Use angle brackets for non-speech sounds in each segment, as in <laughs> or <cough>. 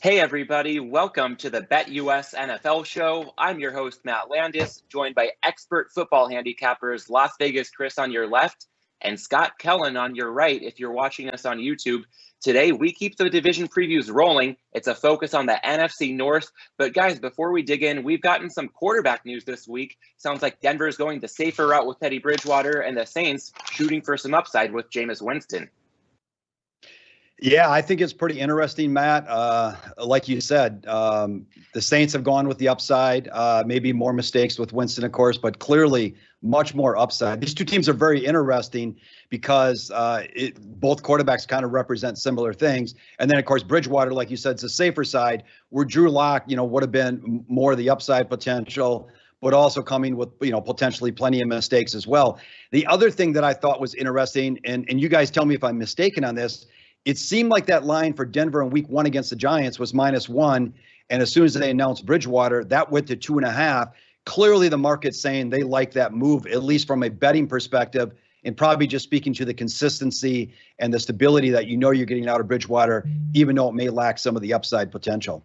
Hey, everybody. Welcome to the BetUS NFL show. I'm your host, Matt Landis, joined by expert football handicappers Las Vegas Chris on your left and Scott Kellen on your right if you're watching us on YouTube. Today, we keep the division previews rolling. It's a focus on the NFC North. But, guys, before we dig in, we've gotten some quarterback news this week. Sounds like Denver's going the safer route with Teddy Bridgewater and the Saints shooting for some upside with Jameis Winston. Yeah, I think it's pretty interesting, Matt. Uh, like you said, um, the Saints have gone with the upside. Uh, maybe more mistakes with Winston, of course, but clearly much more upside. These two teams are very interesting because uh, it, both quarterbacks kind of represent similar things. And then, of course, Bridgewater, like you said, is the safer side. Where Drew Lock, you know, would have been more of the upside potential but also coming with you know potentially plenty of mistakes as well. The other thing that I thought was interesting, and and you guys tell me if I'm mistaken on this, it seemed like that line for Denver in week one against the Giants was minus one. And as soon as they announced Bridgewater, that went to two and a half. Clearly, the market's saying they like that move, at least from a betting perspective, and probably just speaking to the consistency and the stability that you know you're getting out of Bridgewater, even though it may lack some of the upside potential.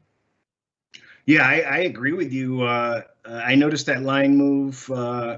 Yeah, I, I agree with you. Uh, I noticed that line move. Uh,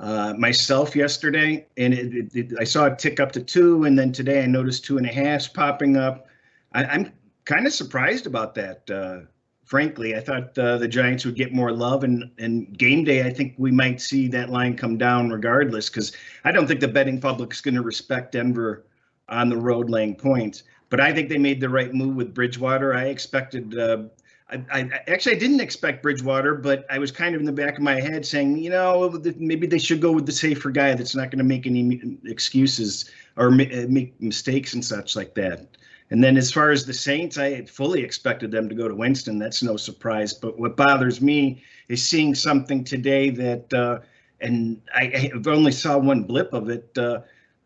uh, myself yesterday, and it, it, it, I saw it tick up to two, and then today I noticed two and a half popping up. I, am kind of surprised about that. Uh, frankly, I thought uh, the Giants would get more love, and and game day, I think we might see that line come down regardless, because I don't think the betting public is going to respect Denver on the road laying points. But I think they made the right move with Bridgewater. I expected uh, I, I, actually I didn't expect Bridgewater, but I was kind of in the back of my head saying, you know, maybe they should go with the safer guy that's not going to make any excuses or uh, make mistakes and such like that. And then as far as the Saints, I fully expected them to go to Winston. That's no surprise. But what bothers me is seeing something today that, uh, and I, I only saw one blip of it, uh,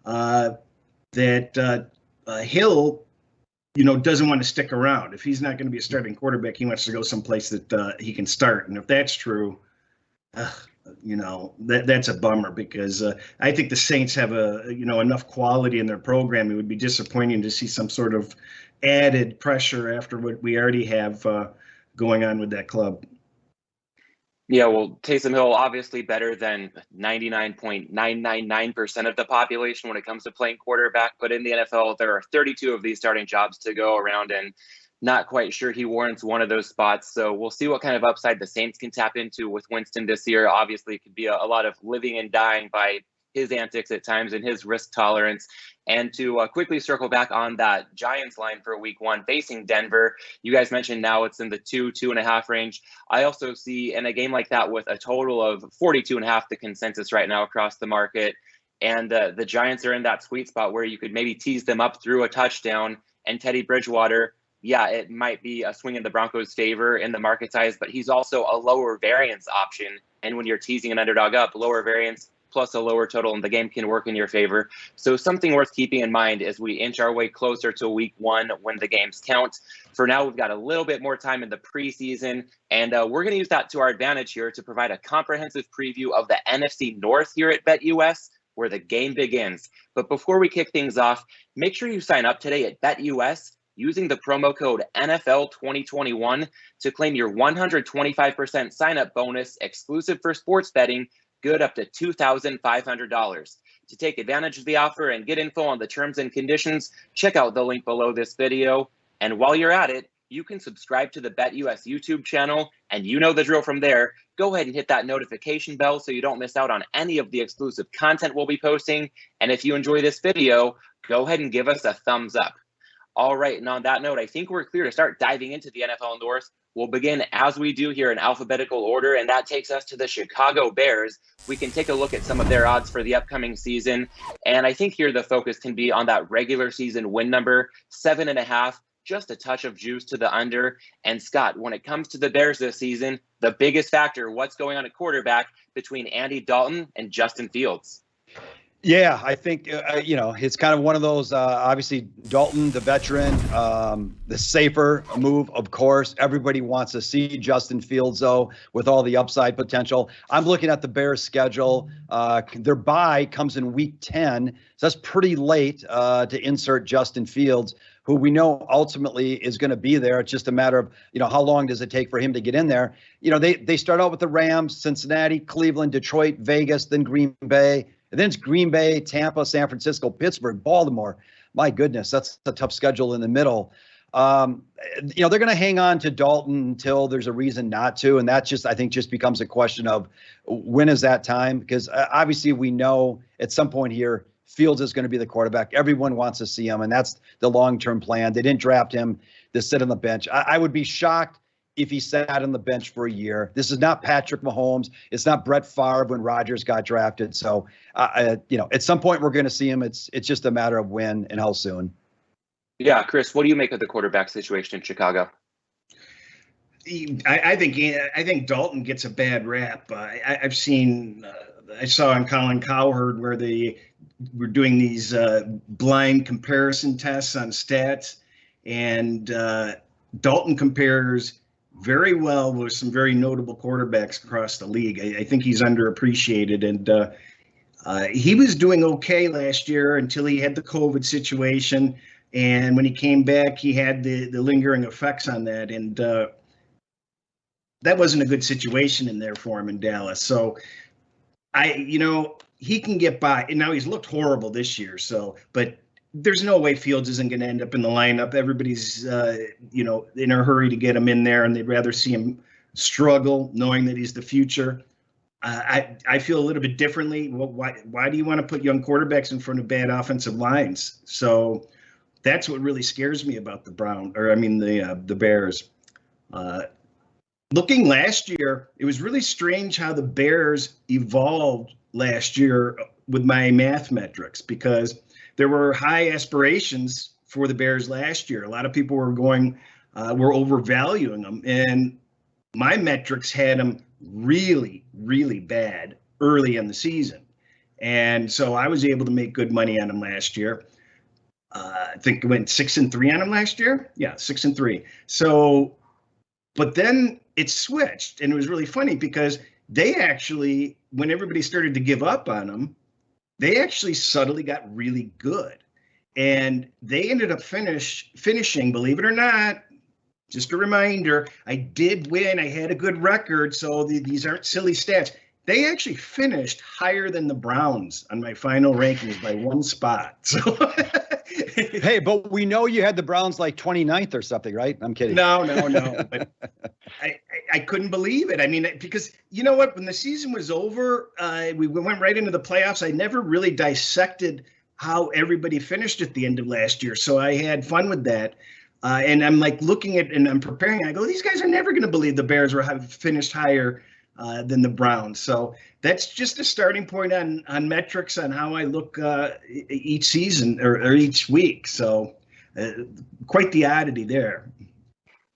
uh, that uh, uh, Hill you know, doesn't want to stick around. If he's not going to be a starting quarterback, he wants to go someplace that uh, he can start. And if that's true, you know, that that's a bummer because uh, I think the Saints have a you know enough quality in their program. It would be disappointing to see some sort of added pressure after what we already have uh, going on with that club. Yeah, well, Taysom Hill obviously better than 99.999% of the population when it comes to playing quarterback. But in the NFL, there are 32 of these starting jobs to go around, and not quite sure he warrants one of those spots. So we'll see what kind of upside the Saints can tap into with Winston this year. Obviously, it could be a, a lot of living and dying by his antics at times and his risk tolerance. And to uh, quickly circle back on that Giants line for week one facing Denver, you guys mentioned now it's in the two, two and a half range. I also see in a game like that with a total of 42 and a half, the consensus right now across the market. And uh, the Giants are in that sweet spot where you could maybe tease them up through a touchdown. And Teddy Bridgewater, yeah, it might be a swing in the Broncos' favor in the market size, but he's also a lower variance option. And when you're teasing an underdog up, lower variance plus a lower total, and the game can work in your favor. So, something worth keeping in mind as we inch our way closer to week one when the games count. For now, we've got a little bit more time in the preseason, and uh, we're going to use that to our advantage here to provide a comprehensive preview of the NFC North here at BetUS where the game begins. But before we kick things off, make sure you sign up today at BetUS using the promo code NFL2021 to claim your 125% sign up bonus exclusive for sports betting good up to $2,500. To take advantage of the offer and get info on the terms and conditions, check out the link below this video. And while you're at it, you can subscribe to the BetUS YouTube channel, and you know the drill from there. Go ahead and hit that notification bell so you don't miss out on any of the exclusive content we'll be posting. And if you enjoy this video, go ahead and give us a thumbs up. All right, and on that note, I think we're clear to start diving into the NFL North. We'll begin as we do here in alphabetical order, and that takes us to the Chicago Bears. We can take a look at some of their odds for the upcoming season. And I think here the focus can be on that regular season win number, seven and a half, just a touch of juice to the under. And Scott, when it comes to the Bears this season, the biggest factor, what's going on at quarterback between Andy Dalton and Justin Fields? Yeah, I think uh, uh, you know it's kind of one of those. Uh, obviously, Dalton, the veteran, um, the safer move, of course. Everybody wants to see Justin Fields though, with all the upside potential. I'm looking at the Bears' schedule. Uh, their bye comes in Week 10, so that's pretty late uh, to insert Justin Fields. who we know ultimately is going to be there. It's just a matter of, you know, how long does it take for him to get in there? You know, they they start out with the Rams, Cincinnati, Cleveland, Detroit, Vegas, then Green Bay. And then it's Green Bay, Tampa, San Francisco, Pittsburgh, Baltimore. My goodness, that's a tough schedule in the middle. Um, you know, they're going to hang on to Dalton until there's a reason not to. And that just, I think, just becomes a question of when is that time? Because uh, obviously we know at some point here, Fields is going to be the quarterback. Everyone wants to see him, and that's the long term plan. They didn't draft him to sit on the bench. I, I would be shocked if he sat on the bench for a year. This is not Patrick Mahomes. It's not Brett Favre when Rodgers got drafted. So, uh, uh, you know, at some point we're going to see him. It's it's just a matter of when and how soon. Yeah, Chris, what do you make of the quarterback situation in Chicago? I, I think I think Dalton gets a bad rap. Uh, I, have seen, uh, I saw on Colin Cowherd where they were doing these uh, blind comparison tests on stats, and uh, Dalton compares very well with some very notable quarterbacks across the league. I, I think he's underappreciated, and uh, uh, he was doing okay last year until he had the COVID situation. And when he came back, he had the, the lingering effects on that. And uh, that wasn't a good situation in there for him in Dallas. So I, you know, he can get by. And now he's looked horrible this year. So, but there's no way Fields isn't going to end up in the lineup. Everybody's, uh, you know, in a hurry to get him in there, and they'd rather see him struggle, knowing that he's the future. Uh, I I feel a little bit differently. Well, why why do you want to put young quarterbacks in front of bad offensive lines? So that's what really scares me about the Brown, or I mean the uh, the Bears. Uh, looking last year, it was really strange how the Bears evolved last year with my math metrics because there were high aspirations for the Bears last year. A lot of people were going, uh, were overvaluing them, and my metrics had them really, really bad early in the season. And so I was able to make good money on them last year. Uh, I think it went six and three on them last year. Yeah, six and three. So, but then it switched, and it was really funny because they actually, when everybody started to give up on them, they actually subtly got really good. And they ended up finish finishing, believe it or not, just a reminder, I did win. I had a good record, so the, these aren't silly stats. They actually finished higher than the Browns on my final rankings by one spot. <laughs> So <laughs> hey, but we know you had the Browns like 29th or something, right? I'm kidding. No, no, no. <laughs> But I, I, I, couldn't believe it. I mean, because you know what? When the season was over, uh, we went right into the playoffs. I never really dissected how everybody finished at the end of last year. So I had fun with that. Uh, and I'm like looking at and I'm preparing. I go, these guys are never going to believe the Bears were have finished higher uh, than the Browns. So that's just a starting point on on metrics on how I look uh, each season or, or, each week. So uh, quite the oddity there.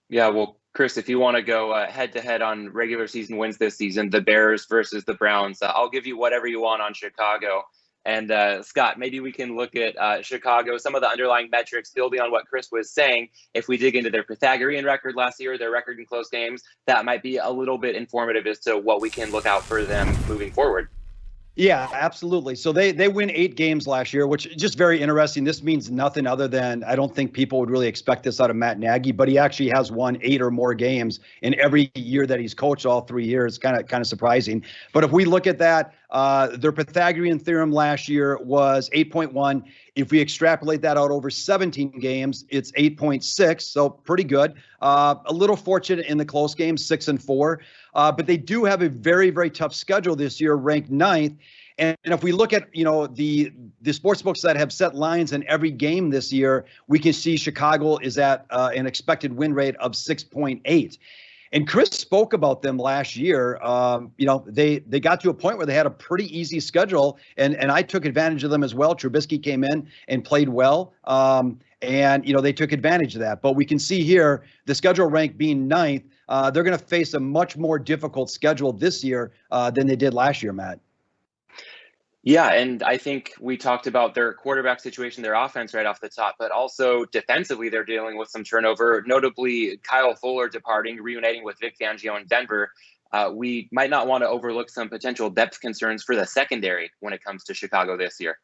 Yeah, well, Chris, if you want to go head to head on regular season wins this season, the Bears versus the Browns, uh, I'll give you whatever you want on Chicago. And uh, Scott, maybe we can look at uh, Chicago, some of the underlying metrics, building on what Chris was saying. If we dig into their Pythagorean record last year, their record in close games, that might be a little bit informative as to what we can look out for them moving forward. Yeah, absolutely. So they they win eight games last year, which is just very interesting. This means nothing other than I don't think people would really expect this out of Matt Nagy, but he actually has won eight or more games in every year that he's coached all three years. Kind of kind of surprising. But if we look at that, uh, their Pythagorean theorem last year was 8.1. If we extrapolate that out over 17 games, it's 8.6. So pretty good. Uh, a little fortunate in the close games, six and four. Uh, but they do have a very, very tough schedule this year, ranked ninth. And, and if we look at you know the the sports books that have set lines in every game this year, we can see Chicago is at uh, an expected win rate of 6.8. And Chris spoke about them last year. Um, you know, they they got to a point where they had a pretty easy schedule, and and I took advantage of them as well. Trubisky came in and played well, um, and you know they took advantage of that. But we can see here the schedule rank being ninth uh, they're going to face a much more difficult schedule this year uh, than they did last year, Matt. Yeah, and I think we talked about their quarterback situation, their offense right off the top, but also defensively, they're dealing with some turnover, notably Kyle Fuller departing, reuniting with Vic Fangio in Denver. Uh, we might not want to overlook some potential depth concerns for the secondary when it comes to Chicago this year.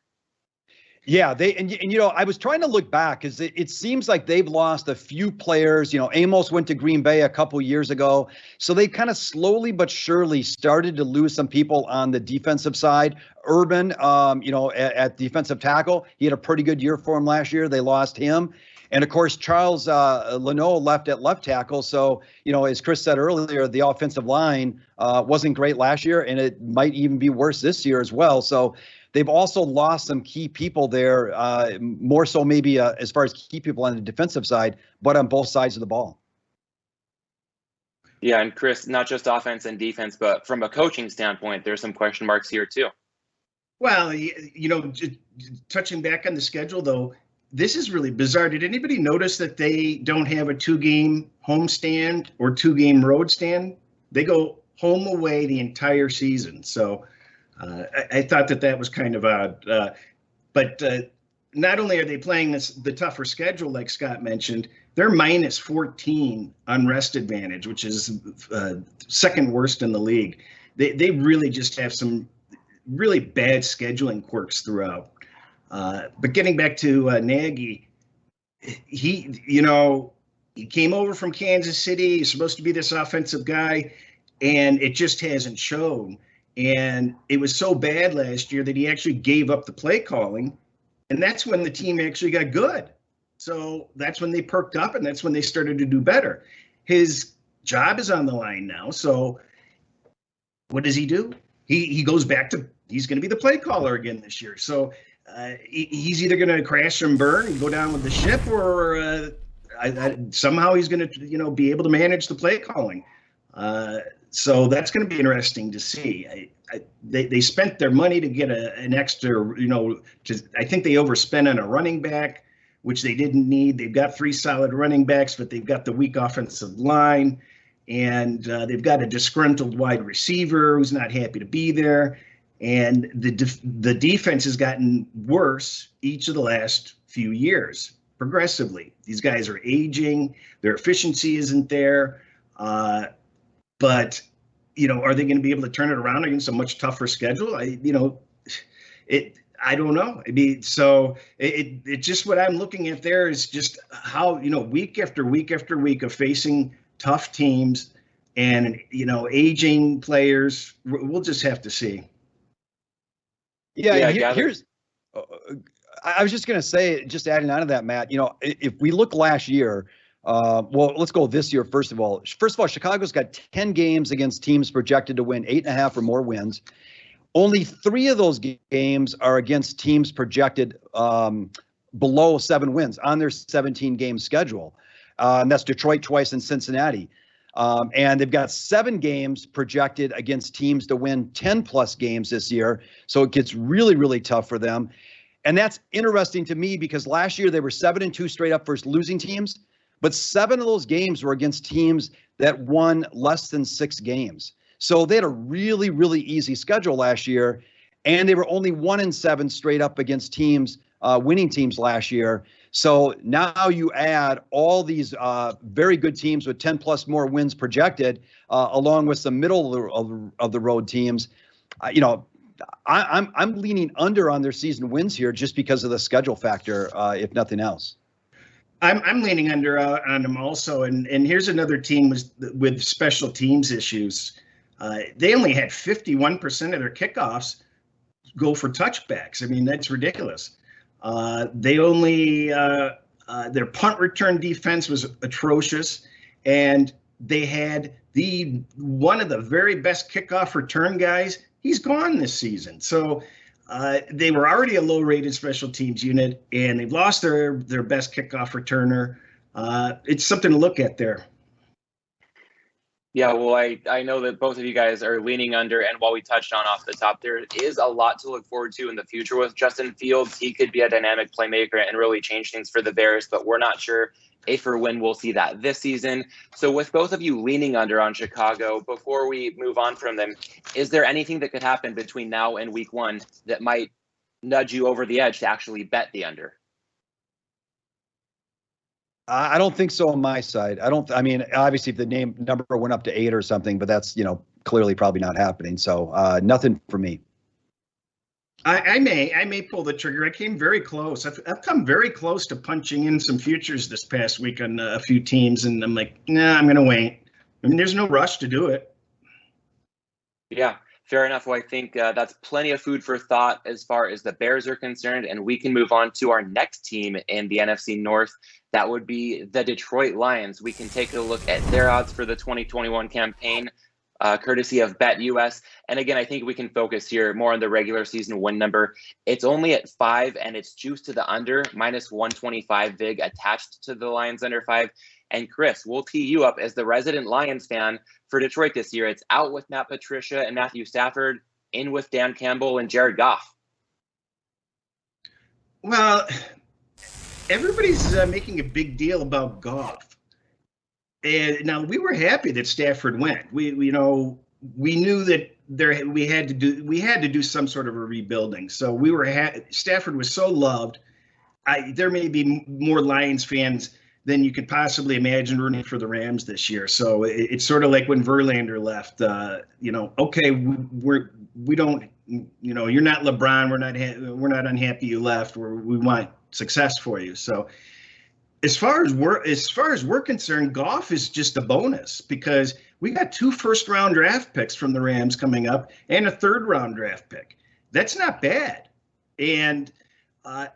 Yeah, they and, and you know I was trying to look back because it, it seems like they've lost a few players. You know, Amos went to Green Bay a couple years ago, so they kind of slowly but surely started to lose some people on the defensive side. Urban, um, you know, at, at, defensive tackle, he had a pretty good year for him last year. They lost him. And of course, Charles uh, Leno left at left tackle. So, you know, as Chris said earlier, the offensive line uh, wasn't great last year, and it might even be worse this year as well. So, They've also lost some key people there, uh, more so maybe uh, as far as key people on the defensive side, but on both sides of the ball. Yeah, and Chris, not just offense and defense, but from a coaching standpoint, there's some question marks here too. Well, you know, touching back on the schedule though, this is really bizarre. Did anybody notice that they don't have a two-game home stand or two-game road stand? They go home away the entire season. So I, I, thought that that was kind of odd. Uh, but uh, not only are they playing this the tougher schedule, like Scott mentioned, they're minus 14 on rest advantage, which is uh, second worst in the league. They they really just have some really bad scheduling quirks throughout. Uh, but getting back to uh, Nagy, he you know he came over from Kansas City. He's supposed to be this offensive guy, and it just hasn't shown. And it was so bad last year that he actually gave up the play calling. And that's when the team actually got good. So that's when they perked up and that's when they started to do better. His job is on the line now. So what does he do? He, he goes back to, he's going to be the play caller again this year. So uh, he, he's either going to crash and burn and go down with the ship or uh, I, I, somehow he's going to, you know, be able to manage the play calling. Uh, so that's going to be interesting to see. I, I, they they spent their money to get a, an extra, you know, to, I think they overspent on a running back, which they didn't need. They've got three solid running backs, but they've got the weak offensive line, and uh, they've got a disgruntled wide receiver who's not happy to be there. And the def- the defense has gotten worse each of the last few years progressively. These guys are aging. Their efficiency isn't there. Uh, but you know, are they going to be able to turn it around against a much tougher schedule? I, you know, it. I don't know. I mean, so it, it just what I'm looking at there is just how you know week after week after week of facing tough teams and you know aging players. We'll just have to see. Yeah, yeah here's. Uh, I was just going to say, just adding on to that, Matt. You know, if we look last year, uh, well, let's go this year first of all. First of all, Chicago's got 10 games against teams projected to win eight and a half or more wins. Only three of those games are against teams projected um, below seven wins on their 17 game schedule. Uh, and that's Detroit twice and Cincinnati. Um, and they've got seven games projected against teams to win 10 plus games this year. So it gets really, really tough for them. And that's interesting to me because last year they were seven and two straight up versus losing teams. But seven of those games were against teams that won less than six games. So they had a really, really easy schedule last year. And they were only one in seven straight up against teams, uh, winning teams last year. So now you add all these uh, very good teams with 10 plus more wins projected, uh, along with some middle of the, of, the road teams. Uh, you know, I, I'm, I'm leaning under on their season wins here just because of the schedule factor, uh, if nothing else. I'm I'm leaning under uh, on them also, and and here's another team with with special teams issues. Uh, they only had 51% of their kickoffs go for touchbacks. I mean, that's ridiculous. Uh, they only uh, uh, their punt return defense was atrocious, and they had the one of the very best kickoff return guys. He's gone this season, so uh, they were already a low-rated special teams unit, and they've lost their their best kickoff returner. Uh, it's something to look at there. Yeah, well, I, I know that both of you guys are leaning under, and while we touched on off the top, there is a lot to look forward to in the future with Justin Fields. He could be a dynamic playmaker and really change things for the Bears, but we're not sure if or when we'll see that this season. So, with both of you leaning under on Chicago, before we move on from them, is there anything that could happen between now and week one that might nudge you over the edge to actually bet the under? I don't think so on my side. I don't. I mean, obviously, if the name number went up to eight or something, but that's you know clearly probably not happening. So uh, nothing for me. I, I, may, I may pull the trigger. I came very close. I've, I've, come very close to punching in some futures this past week on a few teams, and I'm like, nah, I'm gonna wait. I mean, there's no rush to do it. Yeah, fair enough. Well, I think uh, that's plenty of food for thought as far as the Bears are concerned, and we can move on to our next team in the NFC North. That would be the Detroit Lions. We can take a look at their odds for the 2021 campaign uh, courtesy of BetUS. And again, I think we can focus here more on the regular season win number. It's only at five and it's juiced to the under, minus 125 VIG attached to the Lions under five. And Chris, we'll tee you up as the resident Lions fan for Detroit this year. It's out with Matt Patricia and Matthew Stafford, in with Dan Campbell and Jared Goff. Well, everybody's uh, making a big deal about Goff. And now we were happy that Stafford went. We, we you know, we knew that there we had to do we had to do some sort of a rebuilding. So we were ha- Stafford was so loved. I there may be more Lions fans than you could possibly imagine rooting for the Rams this year. So it, it's sort of like when Verlander left. Uh, you know, okay, we're we don't, you know, you're not LeBron. We're not ha- we're not unhappy you left. We're, we want success for you. So as far as we're as far as we're concerned, Goff is just a bonus because we got two first round draft picks from the Rams coming up and a third round draft pick. That's not bad. And uh,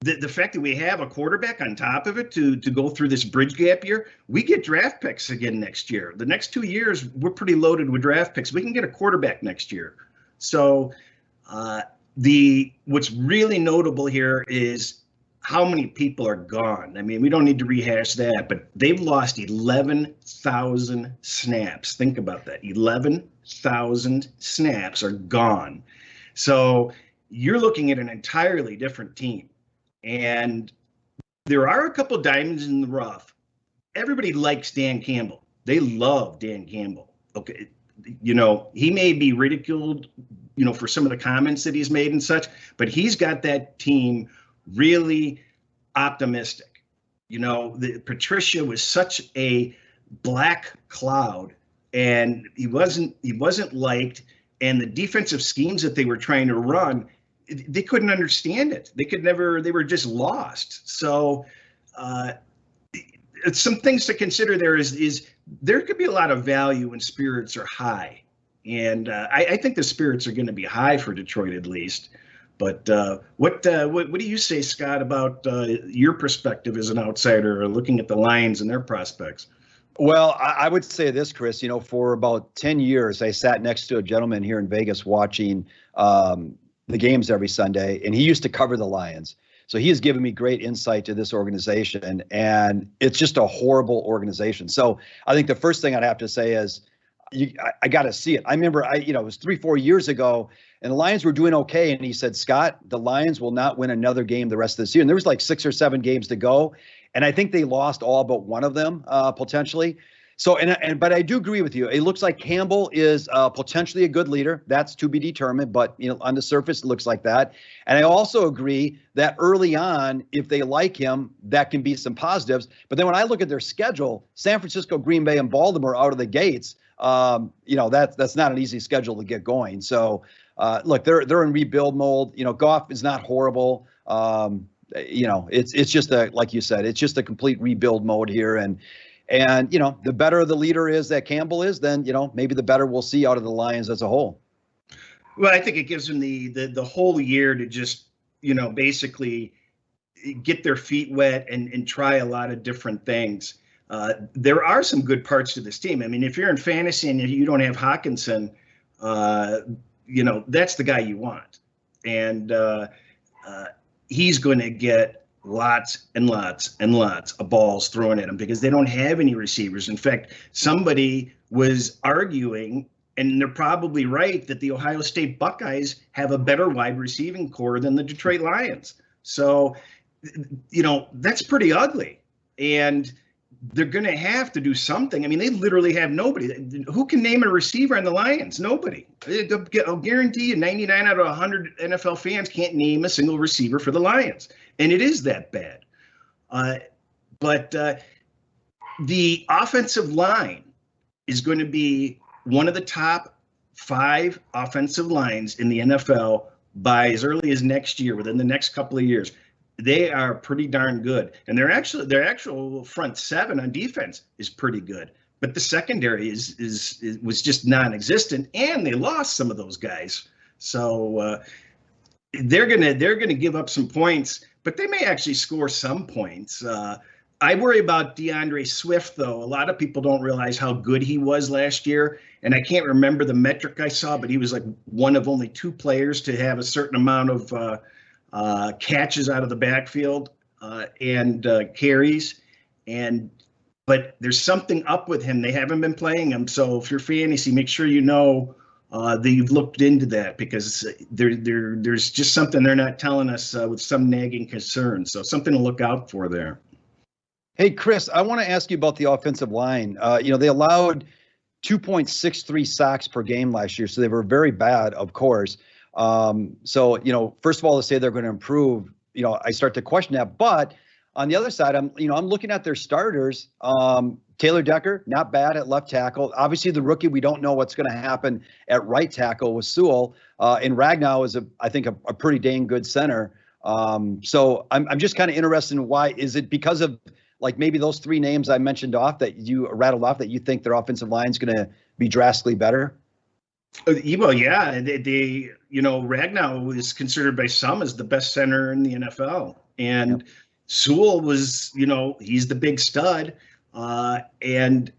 the the fact that we have a quarterback on top of it to to go through this bridge gap year, we get draft picks again next year. The next two years, we're pretty loaded with draft picks. We can get a quarterback next year. So uh, the what's really notable here is how many people are gone? I mean, we don't need to rehash that, but they've lost 11,000 snaps. Think about that. 11,000 snaps are gone. So you're looking at an entirely different team. And there are a couple diamonds in the rough. Everybody likes Dan Campbell. They love Dan Campbell. Okay. You know, he may be ridiculed, you know, for some of the comments that he's made and such, but he's got that team really optimistic. You know, the, Patricia was such a black cloud, and he wasn't he wasn't liked. And the defensive schemes that they were trying to run, they couldn't understand it. They could never. They were just lost. So, uh, some things to consider there is is there could be a lot of value when spirits are high, and uh, I, I think the spirits are going to be high for Detroit at least. But uh, what, uh, what what do you say, Scott, about uh, your perspective as an outsider looking at the Lions and their prospects? Well, I, I would say this, Chris. You know, for about ten years, I sat next to a gentleman here in Vegas watching um, the games every Sunday, and he used to cover the Lions. So he has given me great insight to this organization, and it's just a horrible organization. So I think the first thing I'd have to say is, you, I, I got to see it. I remember, I you know, it was three, four years ago and the Lions were doing okay. And he said, Scott, the Lions will not win another game the rest of this year. And there was like six or seven games to go. And I think they lost all but one of them uh, potentially. So, and, and but I do agree with you. It looks like Campbell is uh, potentially a good leader. That's to be determined. But you know, on the surface, it looks like that. And I also agree that early on, if they like him, that can be some positives. But then when I look at their schedule, San Francisco, Green Bay, and Baltimore out of the gates, um, you know, that's that's not an easy schedule to get going. So uh, look, they're they're in rebuild mode. You know, Goff is not horrible. Um, you know, it's it's just a like you said, it's just a complete rebuild mode here, and and you know, the better the leader is that Campbell is, then you know maybe the better we'll see out of the Lions as a whole. Well, I think it gives them the the the whole year to just you know basically get their feet wet and and try a lot of different things. Uh, there are some good parts to this team. I mean, if you're in fantasy and you don't have Hockenson, uh, you know, that's the guy you want. And uh, uh, he's going to get lots and lots and lots of balls thrown at him because they don't have any receivers. In fact, somebody was arguing, and they're probably right, that the Ohio State Buckeyes have a better wide receiving corps than the Detroit Lions. So, you know, that's pretty ugly. And they're going to have to do something. I mean, they literally have nobody. Who can name a receiver in the Lions? Nobody. I'll guarantee you 99 out of 100 NFL fans can't name a single receiver for the Lions. And it is that bad. Uh, but uh, the offensive line is going to be one of the top five offensive lines in the NFL by as early as next year, within the next couple of years, they are pretty darn good. And their actually their actual front seven on defense is pretty good. But the secondary is is, is was just non-existent, and they lost some of those guys. So uh, they're gonna they're gonna give up some points, but they may actually score some points. Uh, I worry about D'Andre Swift though. A lot of people don't realize how good he was last year, and I can't remember the metric I saw, but he was like one of only two players to have a certain amount of uh, uh, catches out of the backfield uh, and uh, carries, and but there's something up with him. They haven't been playing him, so if you're fantasy, make sure you know uh, that you've looked into that because there, there, there's just something they're not telling us uh, with some nagging concern. So something to look out for there. Hey, Chris, I want to ask you about the offensive line. Uh, you know, they allowed 2.63 sacks per game last year, so they were very bad, of course. Um, so, you know, first of all, to say they're going to improve, you know, I start to question that. But on the other side, I'm, you know, I'm looking at their starters. Um, Taylor Decker, not bad at left tackle. Obviously, the rookie, we don't know what's going to happen at right tackle with Sewell. Uh, and Ragnow is, a, I think, a, a pretty dang good center. Um, so I'm, I'm just kind of interested in why is it because of like maybe those three names I mentioned off that you rattled off that you think their offensive line is going to be drastically better? Uh, well, yeah, they, they, you know, Ragnow is considered by some as the best center in the NFL, and yep. Sewell was, you know, he's the big stud, uh, and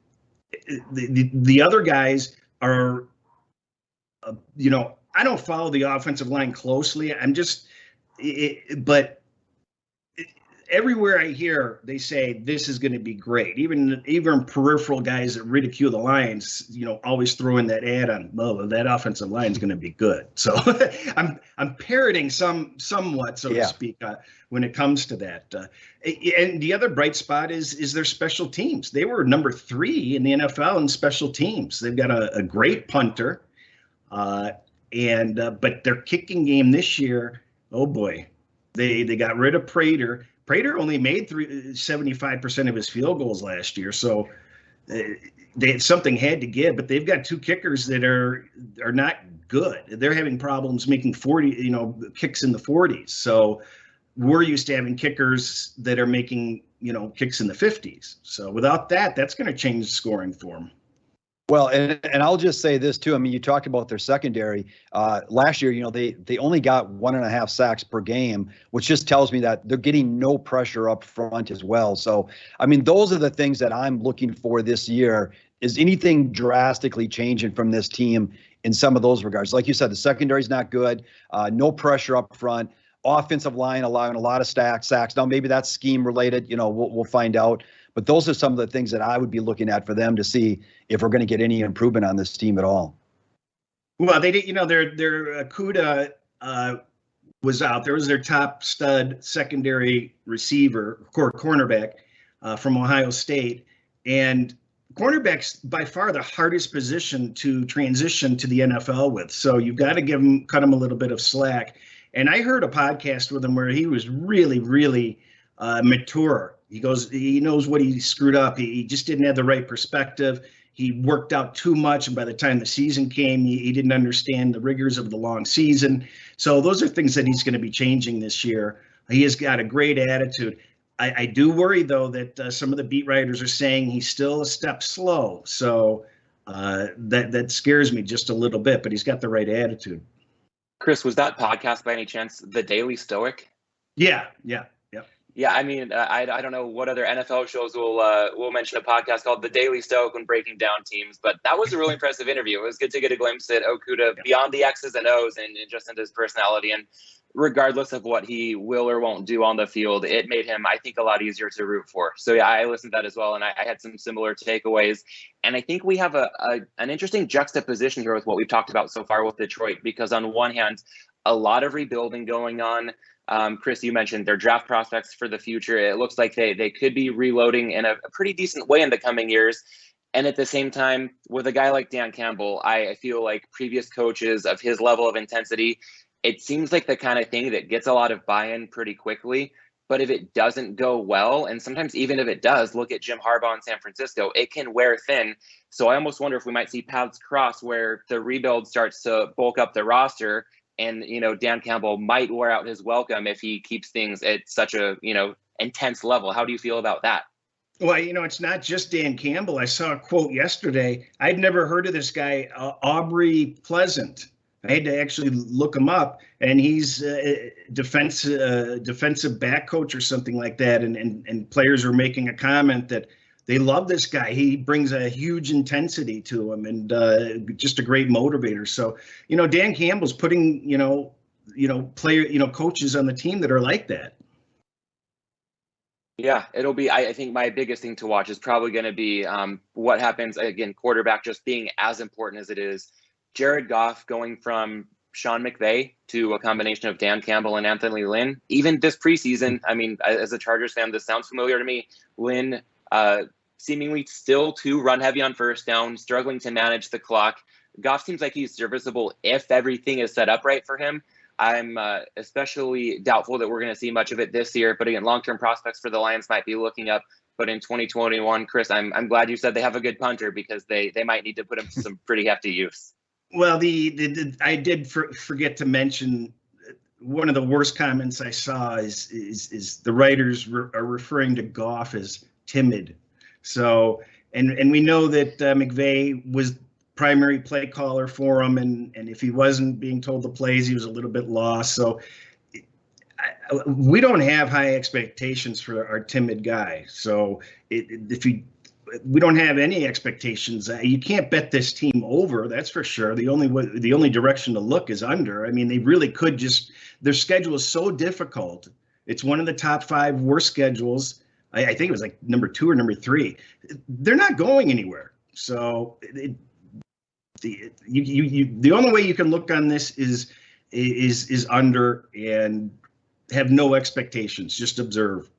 the, the, the other guys are, uh, you know, I don't follow the offensive line closely. I'm just, it, but everywhere I hear, they say this is going to be great. Even even peripheral guys that ridicule the Lions, you know, always throw in that ad on, well, that offensive line is going to be good. <laughs> So <laughs> I'm I'm parroting some somewhat, so yeah. to speak, uh, when it comes to that. Uh, and the other bright spot is is their special teams. They were number three in the NFL in special teams. They've got a, a great punter, uh, and uh, but their kicking game this year, oh boy, they they got rid of Prater Prater only made three, 75% of his field goals last year. So uh, they something had to give, but they've got two kickers that are are not good. They're having problems making 40, you know, kicks in the 40s. So we're used to having kickers that are making, you know, kicks in the 50s. So without that, that's going to change scoring for them. Well, and, and I'll just say this too. I mean, you talked about their secondary. Uh, last year, you know, they they only got one and a half sacks per game, which just tells me that they're getting no pressure up front as well. So, I mean, those are the things that I'm looking for this year. Is anything drastically changing from this team in some of those regards? Like you said, the secondary's not good. Uh, no pressure up front. Offensive line allowing a lot of sacks. Now, maybe that's scheme related. You know, we'll we'll find out. But those are some of the things that I would be looking at for them to see if we're going to get any improvement on this team at all. Well, they did. You know, their their uh, Kuda uh, was out. There was their top stud secondary receiver, core cornerback uh, from Ohio State, and cornerbacks by far the hardest position to transition to the NFL with. So you've got to give them cut them a little bit of slack. And I heard a podcast with him where he was really, really uh, mature he goes, he knows what he screwed up. He, he, just didn't have the right perspective. He worked out too much, and by the time the season came, he, he didn't understand the rigors of the long season. So those are things that he's going to be changing this year. He has got a great attitude. I, I do worry though that uh, some of the beat writers are saying he's still a step slow. So uh, that that scares me just a little bit. But he's got the right attitude. Chris, was that podcast by any chance the Daily Stoic? Yeah, yeah. Yeah, I mean, uh, I, I don't know what other NFL shows will uh, will mention a podcast called The Daily Stoic when breaking down teams, but that was a really impressive interview. It was good to get a glimpse at Okudah yeah. beyond the X's and O's and, and just into his personality. And regardless of what he will or won't do on the field, it made him, I think, a lot easier to root for. So yeah, I listened to that as well, and I, I had some similar takeaways. And I think we have a, a an interesting juxtaposition here with what we've talked about so far with Detroit, because on one hand, a lot of rebuilding going on. Um, Chris, you mentioned their draft prospects for the future. It looks like they they could be reloading in a, a pretty decent way in the coming years. And at the same time, with a guy like Dan Campbell, I, I feel like previous coaches of his level of intensity, it seems like the kind of thing that gets a lot of buy-in pretty quickly. But if it doesn't go well, and sometimes even if it does, look at Jim Harbaugh in San Francisco, it can wear thin. So I almost wonder if we might see paths cross where the rebuild starts to bulk up the roster and you know Dan Campbell might wear out his welcome if he keeps things at such a you know intense level. How do you feel about that? Well, you know, it's not just Dan Campbell. I saw a quote yesterday. I'd never heard of this guy, uh, Aubrey Pleasant. I had to actually look him up, and he's a defense uh, defensive back coach or something like that. And, and and players were making a comment that they love this guy. He brings a huge intensity to him, and uh, just a great motivator. So, you know, Dan Campbell's putting you know you know player you know coaches on the team that are like that. Yeah, it'll be. I, I, think my biggest thing to watch is probably going to be um, what happens again. Quarterback just being as important as it is. Jared Goff going from Sean McVay to a combination of Dan Campbell and Anthony Lynn. Even this preseason, I mean, as a Chargers fan, this sounds familiar to me. Lynn uh, seemingly still too run heavy on first down, struggling to manage the clock. Goff seems like he's serviceable if everything is set up right for him. I'm uh, especially doubtful that we're going to see much of it this year. But again, long-term prospects for the Lions might be looking up. But in 2021, Chris, I'm I'm glad you said they have a good punter because they they might need to put him to some pretty hefty use. Well, the, the, the I did for, forget to mention uh, one of the worst comments I saw is is is the writers re- are referring to Goff as timid. So and and we know that uh, McVay was primary play caller for him, and and if he wasn't being told the plays, he was a little bit lost. So I, we don't have high expectations for our timid guy. So it, if you we don't have any expectations. Uh, you can't bet this team over, that's for sure. The only way, the only direction to look is under. I mean, they really could just. Their schedule is so difficult. It's one of the top five worst schedules. I, I think it was like number two or number three. They're not going anywhere. So it, the you, you, you the only way you can look on this is is is under and have no expectations just observe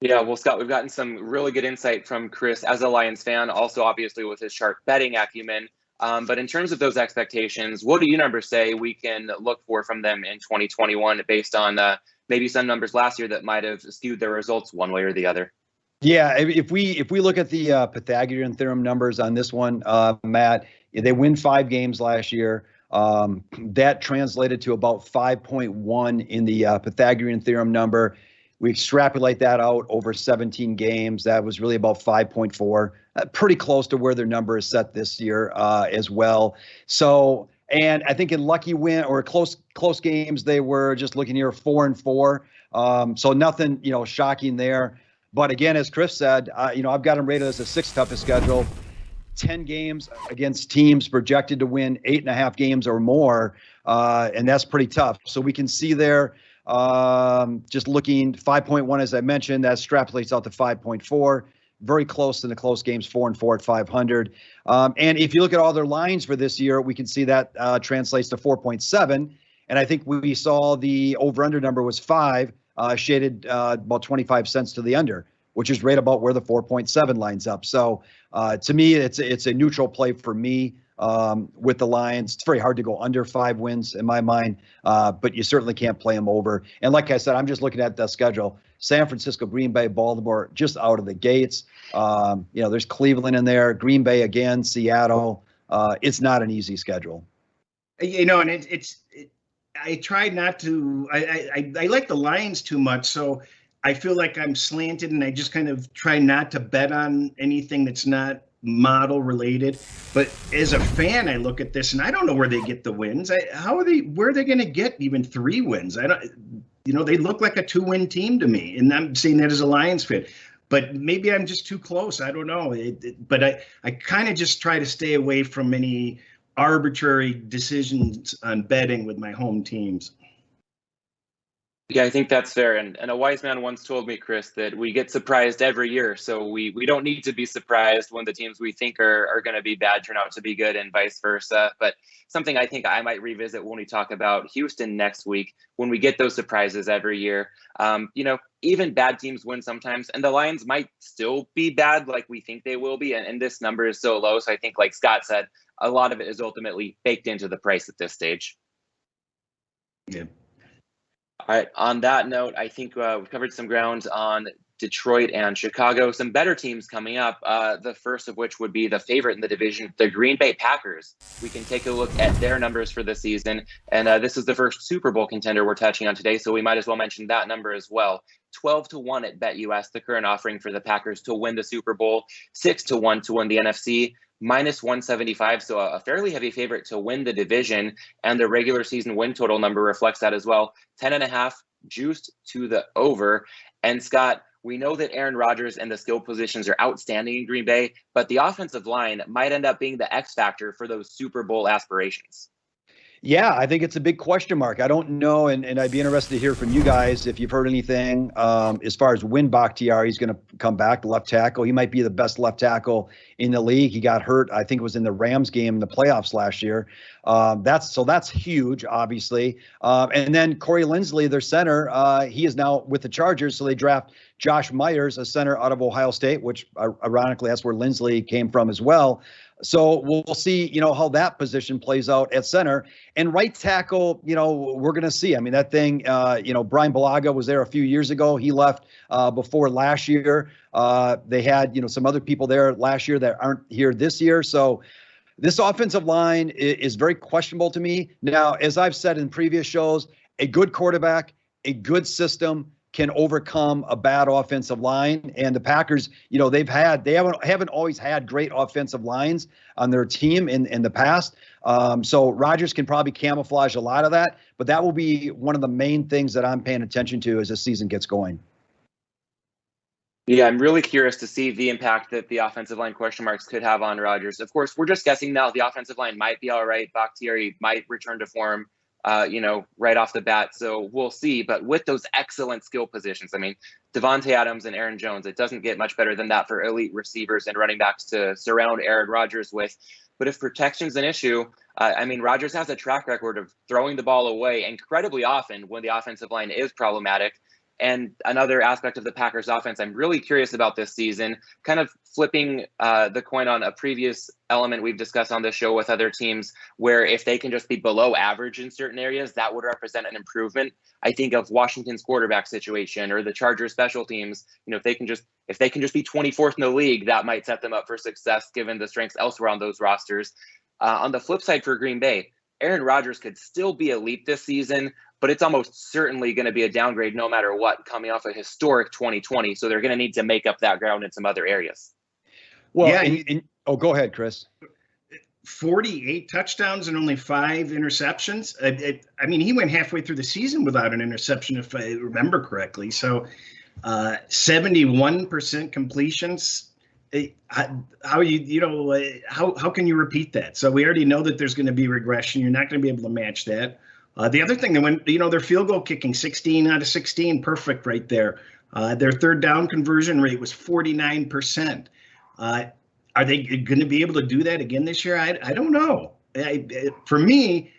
yeah well scott we've gotten some really good insight from chris as a lions fan also obviously with his sharp betting acumen um, but in terms of those expectations what do you numbers say we can look for from them in 2021 based on uh, maybe some numbers last year that might have skewed their results one way or the other yeah, if we if we look at the uh, Pythagorean theorem numbers on this one, uh, Matt, they win five games last year. Um, that translated to about 5.1 in the uh, Pythagorean theorem number. We extrapolate that out over 17 games. That was really about 5.4, uh, pretty close to where their number is set this year uh, as well. So, and I think in lucky win or close close games, they were just looking here four and four. Um, so nothing, you know, shocking there. But again, as Chris said, uh, you know, I've got them rated as the sixth toughest schedule. 10 games against teams projected to win eight and a half games or more. Uh, and that's pretty tough. So we can see there, um, just looking 5.1, as I mentioned, that extrapolates out to 5.4. Very close in the close games, four and four at 500. Um, and if you look at all their lines for this year, we can see that uh, translates to 4.7. And I think we saw the over under number was five uh, shaded uh, about 25 cents to the under, which is right about where the 4.7 lines up. So uh, to me, it's it's a neutral play for me um, with the Lions. It's very hard to go under five wins in my mind, uh, but you certainly can't play them over. And like I said, I'm just looking at the schedule. San Francisco, Green Bay, Baltimore, just out of the gates. Um, you know, there's Cleveland in there, Green Bay again, Seattle. Uh, it's not an easy schedule. You know, and it, it's it, I try not to. I, I I like the Lions too much, so I feel like I'm slanted, and I just kind of try not to bet on anything that's not model related. But as a fan, I look at this, and I don't know where they get the wins. I, how are they? Where are they going to get even three wins? I don't. You know, they look like a two-win team to me, and I'm seeing that as a Lions fan but maybe I'm just too close. I don't know. It, it, but I, I kind of just try to stay away from any arbitrary decisions on betting with my home teams. Yeah, I think that's fair. And, and a wise man once told me, Chris, that we get surprised every year. So we, we don't need to be surprised when the teams we think are, are going to be bad turn out to be good and vice versa. But something I think I might revisit when we talk about Houston next week, when we get those surprises every year. Um, you know, even bad teams win sometimes, and the Lions might still be bad like we think they will be. And, and this number is so low. So I think, like Scott said, a lot of it is ultimately baked into the price at this stage. Yeah. All right. On that note, I think uh, we've covered some ground on Detroit, and Chicago. Some better teams coming up. Uh, the first of which would be the favorite in the division, the Green Bay Packers. We can take a look at their numbers for the season, and uh, this is the first Super Bowl contender we're touching on today, so we might as well mention that number as well. 12 to 1 at BetUS, the current offering for the Packers to win the Super Bowl, 6 to 1 to win the NFC, minus 175. So a fairly heavy favorite to win the division. And the regular season win total number reflects that as well. 10 and a half juiced to the over. And Scott, we know that Aaron Rodgers and the skill positions are outstanding in Green Bay, but the offensive line might end up being the X factor for those Super Bowl aspirations. Yeah, I think it's a big question mark. I don't know, and, and I'd be interested to hear from you guys if you've heard anything um, as far as when Bakhtiari is going to come back, left tackle. He might be the best left tackle in the league. He got hurt, I think it was in the Rams game in the playoffs last year. Um, that's so that's huge, obviously. Um, and then Corey Linsley, their center, uh, he is now with the Chargers, so they draft Josh Myers, a center out of Ohio State, which uh, ironically that's where Linsley came from as well. So we'll see, you know, how that position plays out at center and right tackle. You know, we're going to see. I mean, that thing. Uh, you know, Brian Bulaga was there a few years ago. He left uh, before last year. Uh, they had, you know, some other people there last year that aren't here this year. So this offensive line is very questionable to me. Now, as I've said in previous shows, a good quarterback, a good system can overcome a bad offensive line. And the Packers, you know, they've had they haven't haven't always had great offensive lines on their team in in the past. Um, so Rodgers can probably camouflage a lot of that, but that will be one of the main things that I'm paying attention to as the season gets going. Yeah, I'm really curious to see the impact that the offensive line question marks could have on Rodgers. Of course, we're just guessing now. The offensive line might be all right. Bakhtiari might return to form uh, you know, right off the bat. So we'll see. But with those excellent skill positions, I mean, Davante Adams and Aaron Jones, it doesn't get much better than that for elite receivers and running backs to surround Aaron Rodgers with. But if protection's an issue, uh, I mean, Rodgers has a track record of throwing the ball away incredibly often when the offensive line is problematic. And another aspect of the Packers offense, I'm really curious about this season, kind of flipping uh, the coin on a previous element we've discussed on this show with other teams, where if they can just be below average in certain areas, that would represent an improvement. I think of Washington's quarterback situation or the Chargers special teams. You know, if they can just if they can just be 24th in the league, that might set them up for success given the strengths elsewhere on those rosters. Uh, on the flip side for Green Bay, Aaron Rodgers could still be elite this season, but it's almost certainly going to be a downgrade no matter what coming off a historic 2020. So they're going to need to make up that ground in some other areas. Well, yeah, and, and, oh, go ahead, Chris. 48 touchdowns and only five interceptions. I, I, mean, he went halfway through the season without an interception, if I remember correctly. So, uh, 71% completions. How you you know how how can you repeat that? So we already know that there's going to be regression. You're not going to be able to match that. Uh, the other thing that went, you know, their field goal kicking 16 out of 16, perfect right there. Uh, their third down conversion rate was 49%. Uh, are they going to be able to do that again this year? I, I don't know. I, for me,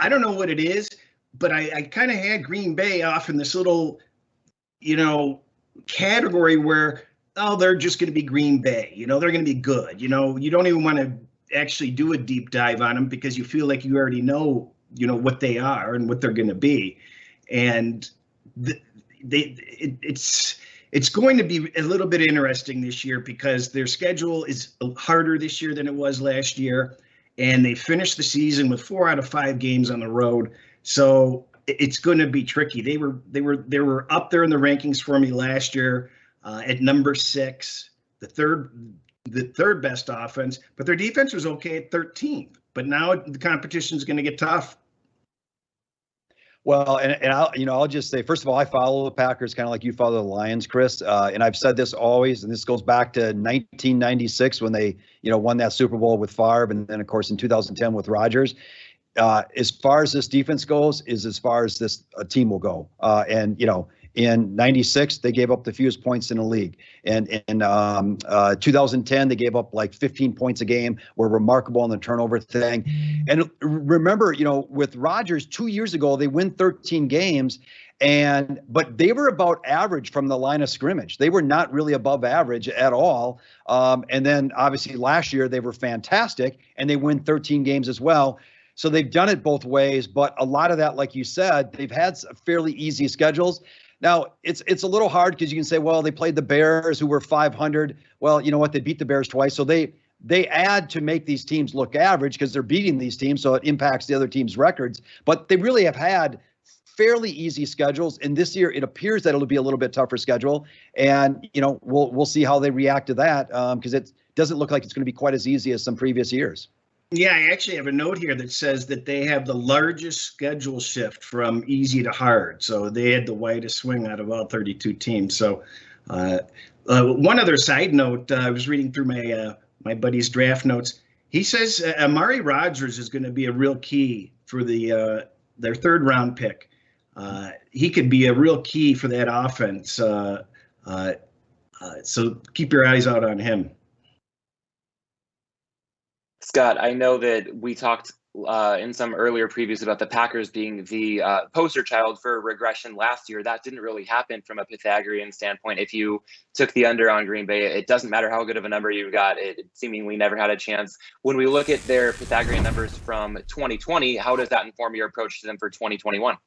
I don't know what it is, but I, I kind of had Green Bay off in this little, you know, category where, oh, they're just going to be Green Bay. You know, they're going to be good. You know, you don't even want to actually do a deep dive on them because you feel like you already know you know what they are and what they're going to be. And the, they it, it's it's going to be a little bit interesting this year because their schedule is harder this year than it was last year. And they finished the season with four out of five games on the road. So it's going to be tricky. They were they were they were up there in the rankings for me last year uh, at number six the third the third best offense but their defense was okay at 13th but now the competition is going to get tough. Well, and, and I'll you know I'll just say first of all I follow the Packers kind of like you follow the Lions, Chris, uh, and I've said this always, and this goes back to 1996 when they you know won that Super Bowl with Favre, and then of course in 2010 with Rodgers. Uh, as far as this defense goes, is as far as this uh, team will go, uh, and you know in 96, they gave up the fewest points in the league. And in um, uh, 2010, they gave up like 15 points a game, were remarkable on the turnover thing. And remember, you know, with Rodgers two years ago, they win 13 games and but they were about average from the line of scrimmage they were not really above average at all um, and then obviously last year they were fantastic and they win 13 games as well so they've done it both ways but a lot of that like you said they've had fairly easy schedules Now it's it's a little hard because you can say, well, they played the Bears who were 500. Well, you know what? They beat the Bears twice, so they they add to make these teams look average because they're beating these teams, so it impacts the other team's records. But they really have had fairly easy schedules, and this year it appears that it'll be a little bit tougher schedule. And you know, we'll we'll see how they react to that because um, it doesn't look like it's going to be quite as easy as some previous years. Yeah, I actually have a note here that says that they have the largest schedule shift from easy to hard. So they had the widest swing out of all 32 teams. So, uh, uh, one other side note, uh, I was reading through my uh, my buddy's draft notes. He says uh, Amari Rodgers is going to be a real key for the uh, their third round pick. he could be a real key for that offense. so keep your eyes out on him. Scott, I know that we talked uh, in some earlier previews about the Packers being the uh, poster child for regression last year. That didn't really happen from a Pythagorean standpoint. If you took the under on Green Bay, it doesn't matter how good of a number you got, it seemingly never had a chance. When we look at their Pythagorean numbers from 2020, how does that inform your approach to them for 2021?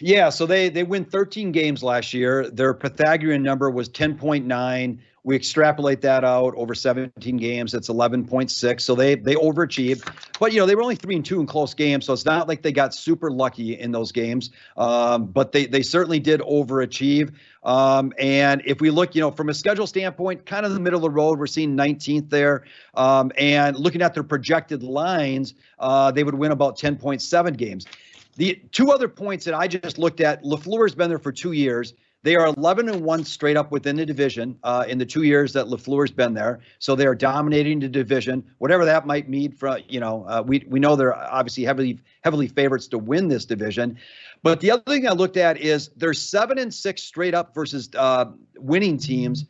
Yeah, so they they win 13 games last year. Their Pythagorean number was 10.9 we extrapolate that out over 17 games. It's 11.6. So they they overachieved. But you know they were only three and two in close games, so it's not like they got super lucky in those games. Um, but they they certainly did overachieve. Um, and if we look, you know, from a schedule standpoint, kind of the middle of the road, we're seeing 19th there. Um, and looking at their projected lines, uh, they would win about 10.7 games. The two other points that I just looked at, LaFleur's been there for two years. They are 11 and 1 straight up within the division uh, in the two years that LaFleur's been there. So they are dominating the division, whatever that might mean for, you know, uh, we, we know they're obviously heavily, heavily favorites to win this division. But the other thing I looked at is they're seven and six straight up versus uh, winning teams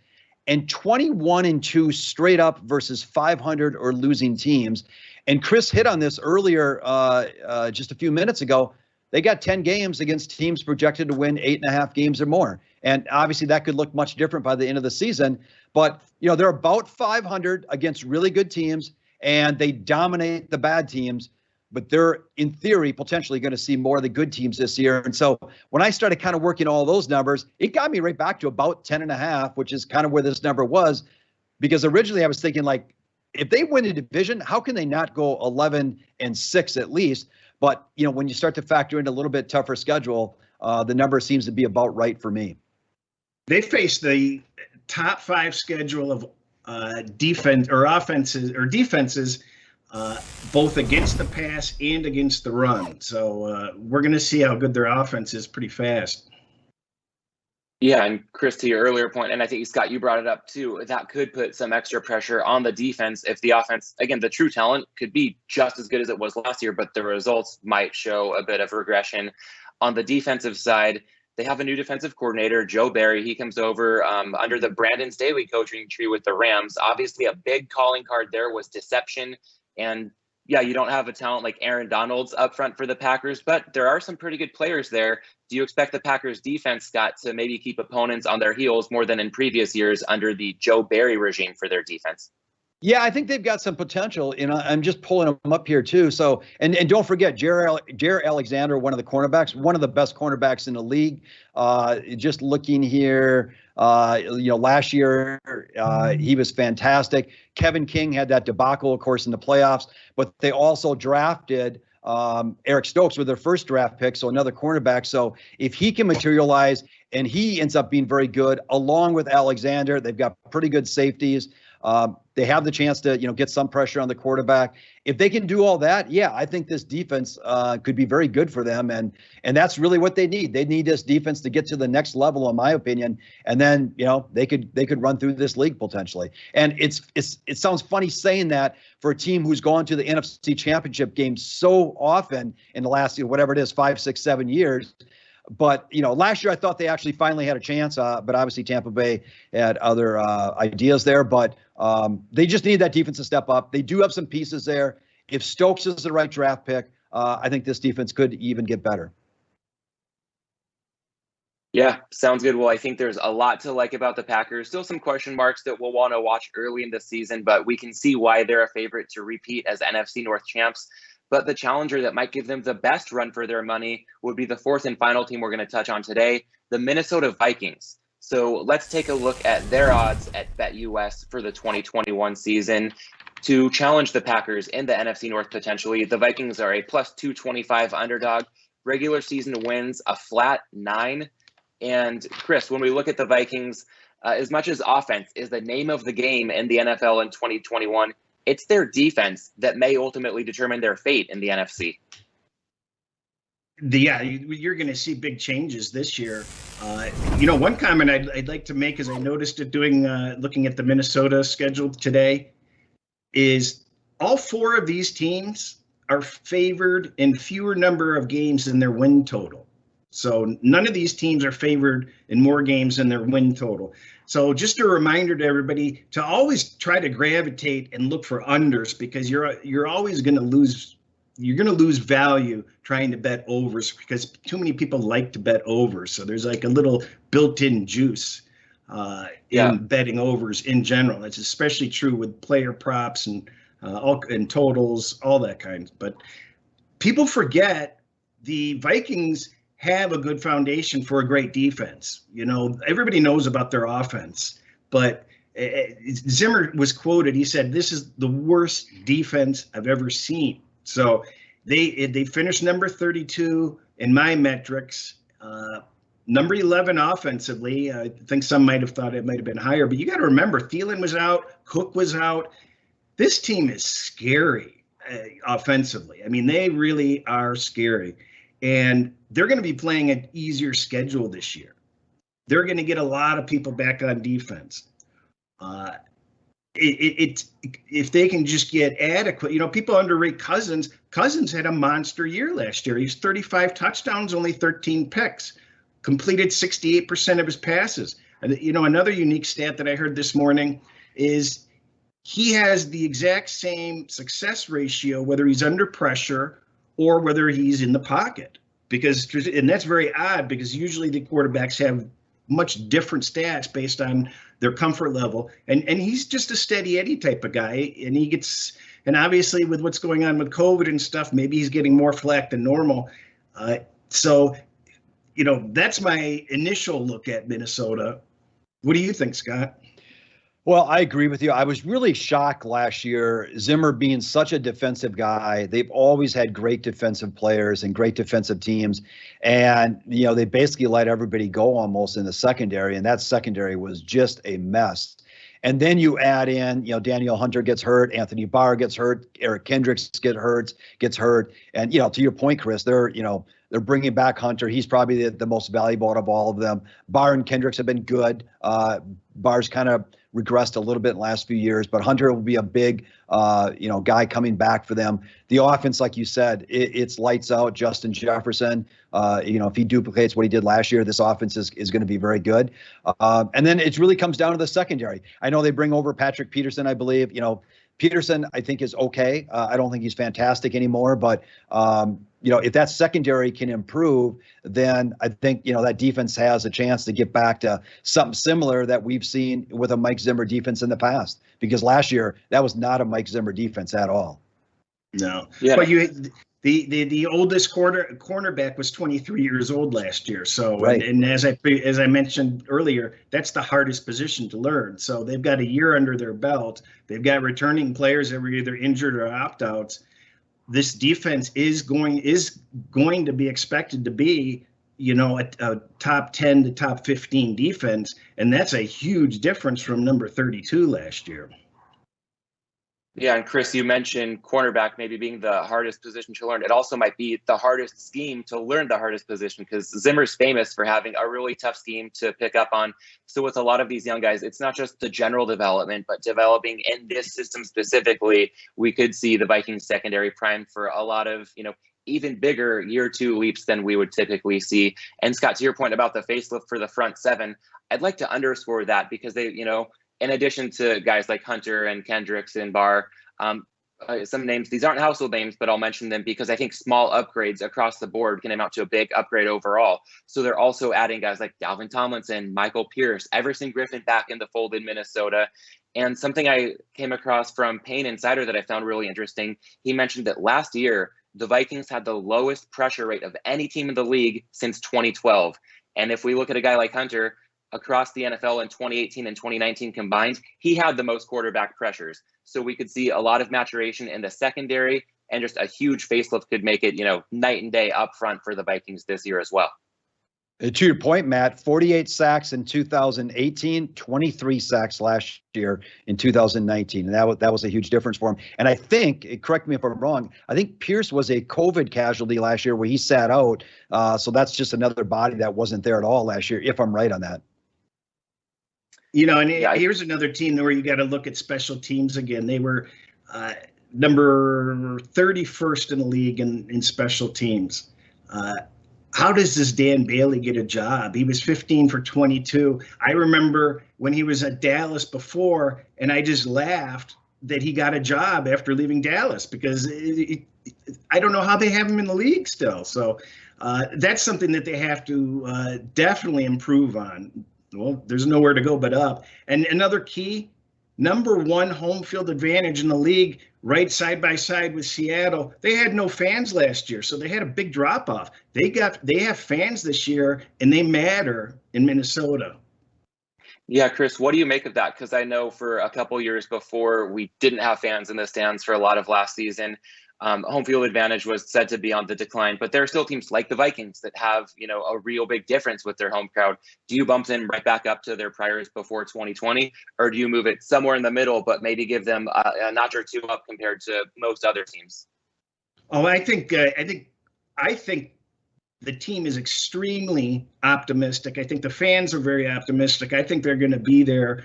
and 21 and 2 straight up versus 500 or losing teams. And Chris hit on this earlier, uh, uh, just a few minutes ago. They got 10 games against teams projected to win eight and a half games or more. And obviously that could look much different by the end of the season. But, you know, they're about 500 against really good teams and they dominate the bad teams. But they're, in theory, potentially going to see more of the good teams this year. And so when I started kind of working all those numbers, it got me right back to about 10 and a half, which is kind of where this number was. Because originally I was thinking, like, if they win a division, how can they not go 11 and 6 at least? But you know, when you start to factor in a little bit tougher schedule, uh, the number seems to be about right for me. They face the top five schedule of uh, defense or offenses or defenses, uh, both against the pass and against the run. So uh, we're going to see how good their offense is pretty fast. Yeah, and Chris, to your earlier point, and I think Scott, you brought it up too. That could put some extra pressure on the defense if the offense, again, the true talent could be just as good as it was last year, but the results might show a bit of regression. On the defensive side, they have a new defensive coordinator, Joe Barry. He comes over um, under the Brandon Staley coaching tree with the Rams. Obviously, a big calling card there was deception and yeah, you don't have a talent like Aaron Donald's up front for the Packers, but there are some pretty good players there. Do you expect the Packers defense, Scott, to maybe keep opponents on their heels more than in previous years under the Joe Barry regime for their defense? Yeah, I think they've got some potential. You know, I'm just pulling them up here too. So, and and don't forget, Jaire Alexander, one of the cornerbacks, one of the best cornerbacks in the league. Uh, just looking here, uh, you know, last year uh, he was fantastic. Kevin King had that debacle, of course, in the playoffs, but they also drafted um, Eric Stokes with their first draft pick, so another cornerback. So if he can materialize and he ends up being very good, along with Alexander, they've got pretty good safeties. Um, they have the chance to, you know, get some pressure on the quarterback. If they can do all that, yeah, I think this defense uh, could be very good for them, and and that's really what they need. They need this defense to get to the next level, in my opinion, and then you know they could they could run through this league potentially. And it's it's it sounds funny saying that for a team who's gone to the NFC Championship game so often in the last you know, whatever it is five, six, seven years. But you know, last year I thought they actually finally had a chance. Uh, but obviously Tampa Bay had other uh, ideas there. But um, they just need that defense to step up. They do have some pieces there. If Stokes is the right draft pick, uh, I think this defense could even get better. Yeah, sounds good. Well, I think there's a lot to like about the Packers. Still some question marks that we'll want to watch early in the season, but we can see why they're a favorite to repeat as NFC North champs. But the challenger that might give them the best run for their money would be the fourth and final team we're going to touch on today, the Minnesota Vikings. So let's take a look at their odds at BetUS for the 2021 season to challenge the Packers in the NFC North potentially. The Vikings are a plus 225 underdog. Regular season wins a flat nine. And Chris, when we look at the Vikings, uh, as much as offense is the name of the game in the NFL in 2021, it's their defense that may ultimately determine their fate in the NFC. The, yeah, you're going to see big changes this year. Uh, you know, one comment I'd, I'd, like to make is I noticed it doing uh, looking at the Minnesota schedule today is all four of these teams are favored in fewer number of games than their win total. So none of these teams are favored in more games than their win total. So just a reminder to everybody to always try to gravitate and look for unders because you're you're always going to lose you're going to lose value trying to bet overs because too many people like to bet overs. So there's like a little built-in juice uh, yeah. in betting overs in general. It's especially true with player props and uh, all and totals, all that kind. But people forget the Vikings have a good foundation for a great defense. You know, everybody knows about their offense, but uh, Zimmer was quoted. He said, "This is the worst defense I've ever seen." So they they finished number 32 in my metrics. Uh, number 11 offensively. I think some might have thought it might have been higher, but you got to remember Thielen was out, Cook was out. This team is scary uh, offensively. I mean, they really are scary. And they're going to be playing an easier schedule this year. They're going to get a lot of people back on defense. Uh, it, it, if they can just get adequate, you know, people underrate Cousins. Cousins had a monster year last year. He's 35 touchdowns, only 13 picks, completed 68% of his passes. And you know, another unique stat that I heard this morning is he has the exact same success ratio whether he's under pressure or whether he's in the pocket. Because and that's very odd because usually the quarterbacks have much different stats based on their comfort level. And and he's just a steady Eddie type of guy. And he gets and obviously with what's going on with COVID and stuff, maybe he's getting more flack than normal. Uh, so, you know, that's my initial look at Minnesota. What do you think, Scott? Well, I agree with you. I was really shocked last year. Zimmer being such a defensive guy, they've always had great defensive players and great defensive teams. And, you know, they basically let everybody go almost in the secondary, and that secondary was just a mess. And then you add in, you know, Danielle Hunter gets hurt, Anthony Barr gets hurt, Eric Kendricks get hurt, gets hurt. And, you know, to your point, Chris, they're, you know, they're bringing back Hunter. He's probably the, the most valuable out of all of them. Barr and Kendricks have been good. Uh, Barr's kind of regressed a little bit in the last few years, but Hunter will be a big, uh, you know, guy coming back for them. The offense, like you said, it, it's lights out. Justin Jefferson, uh, you know, if he duplicates what he did last year, this offense is, is going to be very good. Uh, and then it really comes down to the secondary. I know they bring over Patrick Peterson, I believe. You know, Peterson, I think, is okay. Uh, I don't think he's fantastic anymore, but um, you know, if that secondary can improve, then I think you know that defense has a chance to get back to something similar that we've seen with a Mike Zimmer defense in the past. Because last year that was not a Mike Zimmer defense at all. No, yeah. But you, the the the oldest quarter cornerback was 23 years old last year. So right. and, and as I as I mentioned earlier, that's the hardest position to learn. So they've got a year under their belt. They've got returning players that were either injured or opt outs this defense is going is going to be expected to be you know a, a, top 10 to top 15 defense. And that's a huge difference from number 32 last year yeah, and Chris, you mentioned cornerback maybe being the hardest position to learn. It also might be the hardest scheme to learn the hardest position because Zimmer's famous for having a really tough scheme to pick up on. So with a lot of these young guys, it's not just the general development, but developing in this system specifically. We could see the Vikings secondary primed for a lot of, you know, even bigger year two leaps than we would typically see. And Scott, to your point about the facelift for the front seven, I'd like to underscore that because they, you know, in addition to guys like Hunter and Kendricks and Barr, um, uh, some names, these aren't household names, but I'll mention them because I think small upgrades across the board can amount to a big upgrade overall. So they're also adding guys like Dalvin Tomlinson, Michael Pierce, Everson Griffen back in the fold in Minnesota. And something I came across from Payne Insider that I found really interesting, he mentioned that last year, the Vikings had the lowest pressure rate of any team in the league since 2012. And if we look at a guy like Hunter across the NFL in 2018 and 2019 combined, he had the most quarterback pressures. So we could see a lot of maturation in the secondary and just a huge facelift could make it, you know, night and day up front for the Vikings this year as well. To your point, Matt, 48 sacks in 2018, 23 sacks last year in 2019. And that was, that was a huge difference for him. And I think, correct me if I'm wrong, I think Pierce was a COVID casualty last year where he sat out. Uh, so that's just another body that wasn't there at all last year, if I'm right on that. You know, and yeah, here's another team where you got to look at special teams again. They were uh, number 31st in the league in, in special teams. Uh, how does this Dan Bailey get a job? He was 15 for 22. I remember when he was at Dallas before, and I just laughed that he got a job after leaving Dallas because it, it, I don't know how they have him in the league still. So uh, that's something that they have to uh, definitely improve on. Well, there's nowhere to go but up. And another key number one home field advantage in the league, right side by side with Seattle. They had no fans last year, so they had a big drop off. They got they have fans this year, and they matter in Minnesota. Yeah, Chris, what do you make of that? Because I know for a couple years before we didn't have fans in the stands for a lot of last season um, home field advantage was said to be on the decline, but there are still teams like the Vikings that have, you know, a real big difference with their home crowd. Do you bump them right back up to their priors before 2020, or do you move it somewhere in the middle, but maybe give them a, a notch or two up compared to most other teams? Oh, I think uh, I think I think the team is extremely optimistic. I think the fans are very optimistic. I think they're going to be there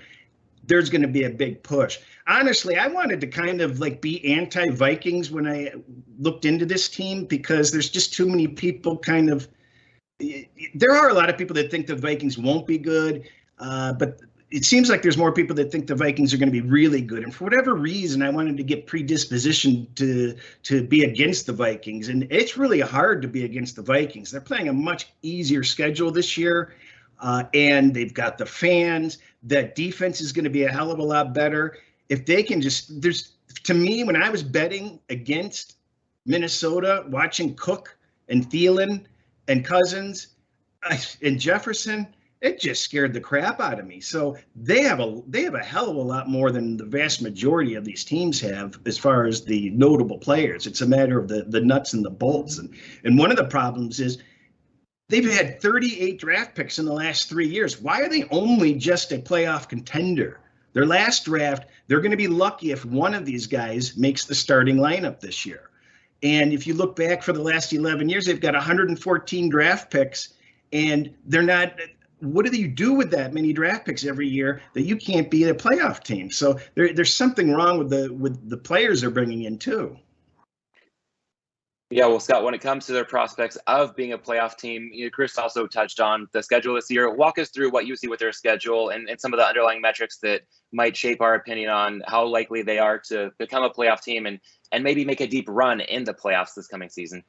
there's going to be a big push. Honestly, I wanted to kind of like be anti Vikings when I looked into this team because there's just too many people kind of. There are a lot of people that think the Vikings won't be good, uh, but it seems like there's more people that think the Vikings are going to be really good. And for whatever reason, I wanted to get predisposition to to be against the Vikings. And it's really hard to be against the Vikings. They're playing a much easier schedule this year. Uh, and they've got the fans. That defense is going to be a hell of a lot better. If they can just, there's, to me, when I was betting against Minnesota, watching Cook and Thielen and Cousins and Jefferson, it just scared the crap out of me. So they have a they have a hell of a lot more than the vast majority of these teams have as far as the notable players. It's a matter of the the nuts and the bolts. And and one of the problems is They've had 38 draft picks in the last three years. Why are they only just a playoff contender? Their last draft, they're going to be lucky if one of these guys makes the starting lineup this year. And if you look back for the last 11 years, they've got 114 draft picks, and they're not. What do you do with that many draft picks every year that you can't be a playoff team? So there, there's something wrong with the with the players they're bringing in too. Yeah, well, Scott, when it comes to their prospects of being a playoff team, you know, Chris also touched on the schedule this year. Walk us through what you see with their schedule and, and some of the underlying metrics that might shape our opinion on how likely they are to become a playoff team and and maybe make a deep run in the playoffs this coming season.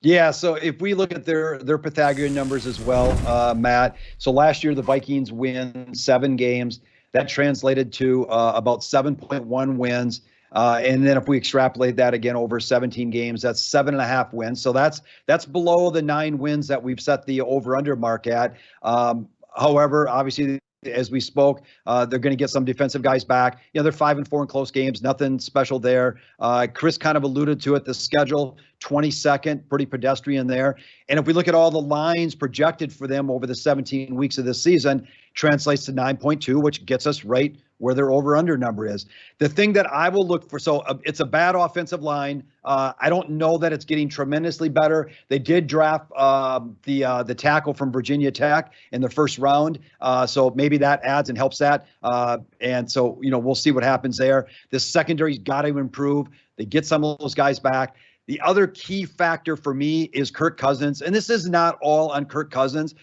Yeah, so if we look at their their Pythagorean numbers as well, uh, Matt. So last year the Vikings win seven games. That translated to uh, about 7.1 wins. Uh, and then if we extrapolate that again over 17 games, that's seven and a half wins. So that's that's below the nine wins that we've set the over under mark at. Um, however, obviously as we spoke. Uh, they're going to get some defensive guys back. You know, they're five and four in close games. Nothing special there. Uh, Chris kind of alluded to it. The schedule, 22nd, pretty pedestrian there. And if we look at all the lines projected for them over the 17 weeks of this season, translates to 9.2, which gets us right where their over under number is. The thing that I will look for, so uh, it's a bad offensive line. Uh, I don't know that it's getting tremendously better. They did draft uh, the the tackle from Virginia Tech in the first round, uh, so maybe that adds and helps that. Uh, and so you know we'll see what happens there. The secondary's got to improve. They get some of those guys back. The other key factor for me is Kirk Cousins, and this is not all on Kirk Cousins,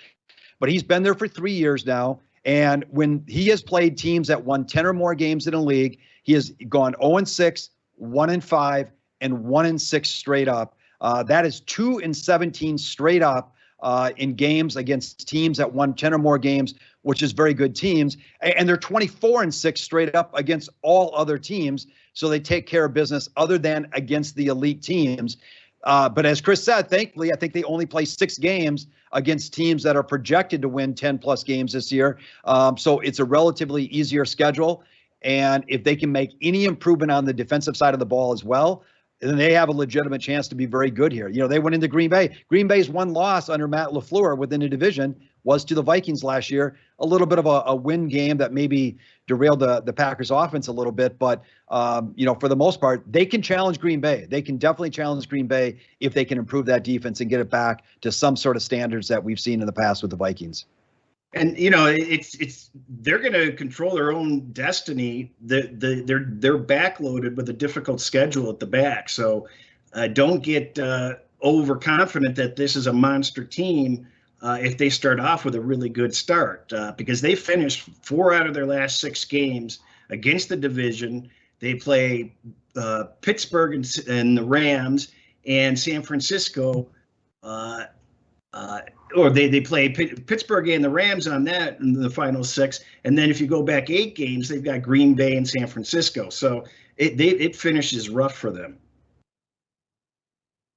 but he's been there for three years now. And when he has played teams that won 10 or more games in a league, he has gone 0 and 6, 1 and 5, and 1 and 6 straight up. Uh, that is 2 and 17 straight up uh, in games against teams that won 10 or more games, which is very good teams. And they're 24 and six straight up against all other teams. So they take care of business other than against the elite teams. Uh, but as Chris said, thankfully, I think they only play six games against teams that are projected to win 10 plus games this year. Um, so it's a relatively easier schedule. And if they can make any improvement on the defensive side of the ball as well, then they have a legitimate chance to be very good here. You know, they went into Green Bay. Green Bay's one loss under Matt LaFleur within the division was to the Vikings last year. A little bit of a, a win game that maybe derailed the, the Packers offense a little bit. But, um, you know, for the most part, they can challenge Green Bay. They can definitely challenge Green Bay if they can improve that defense and get it back to some sort of standards that we've seen in the past with the Vikings and you know it's it's they're going to control their own destiny. The, the they're they're backloaded with a difficult schedule at the back. So uh, don't get uh, overconfident that this is a monster team uh, if they start off with a really good start uh, because they finished four out of their last six games against the division. They play uh, pittsburgh and, and, the rams and san francisco uh, or they they play Pittsburgh and the Rams on that in the final six, and then if you go back eight games, they've got Green Bay and San Francisco. So it they, it finishes rough for them.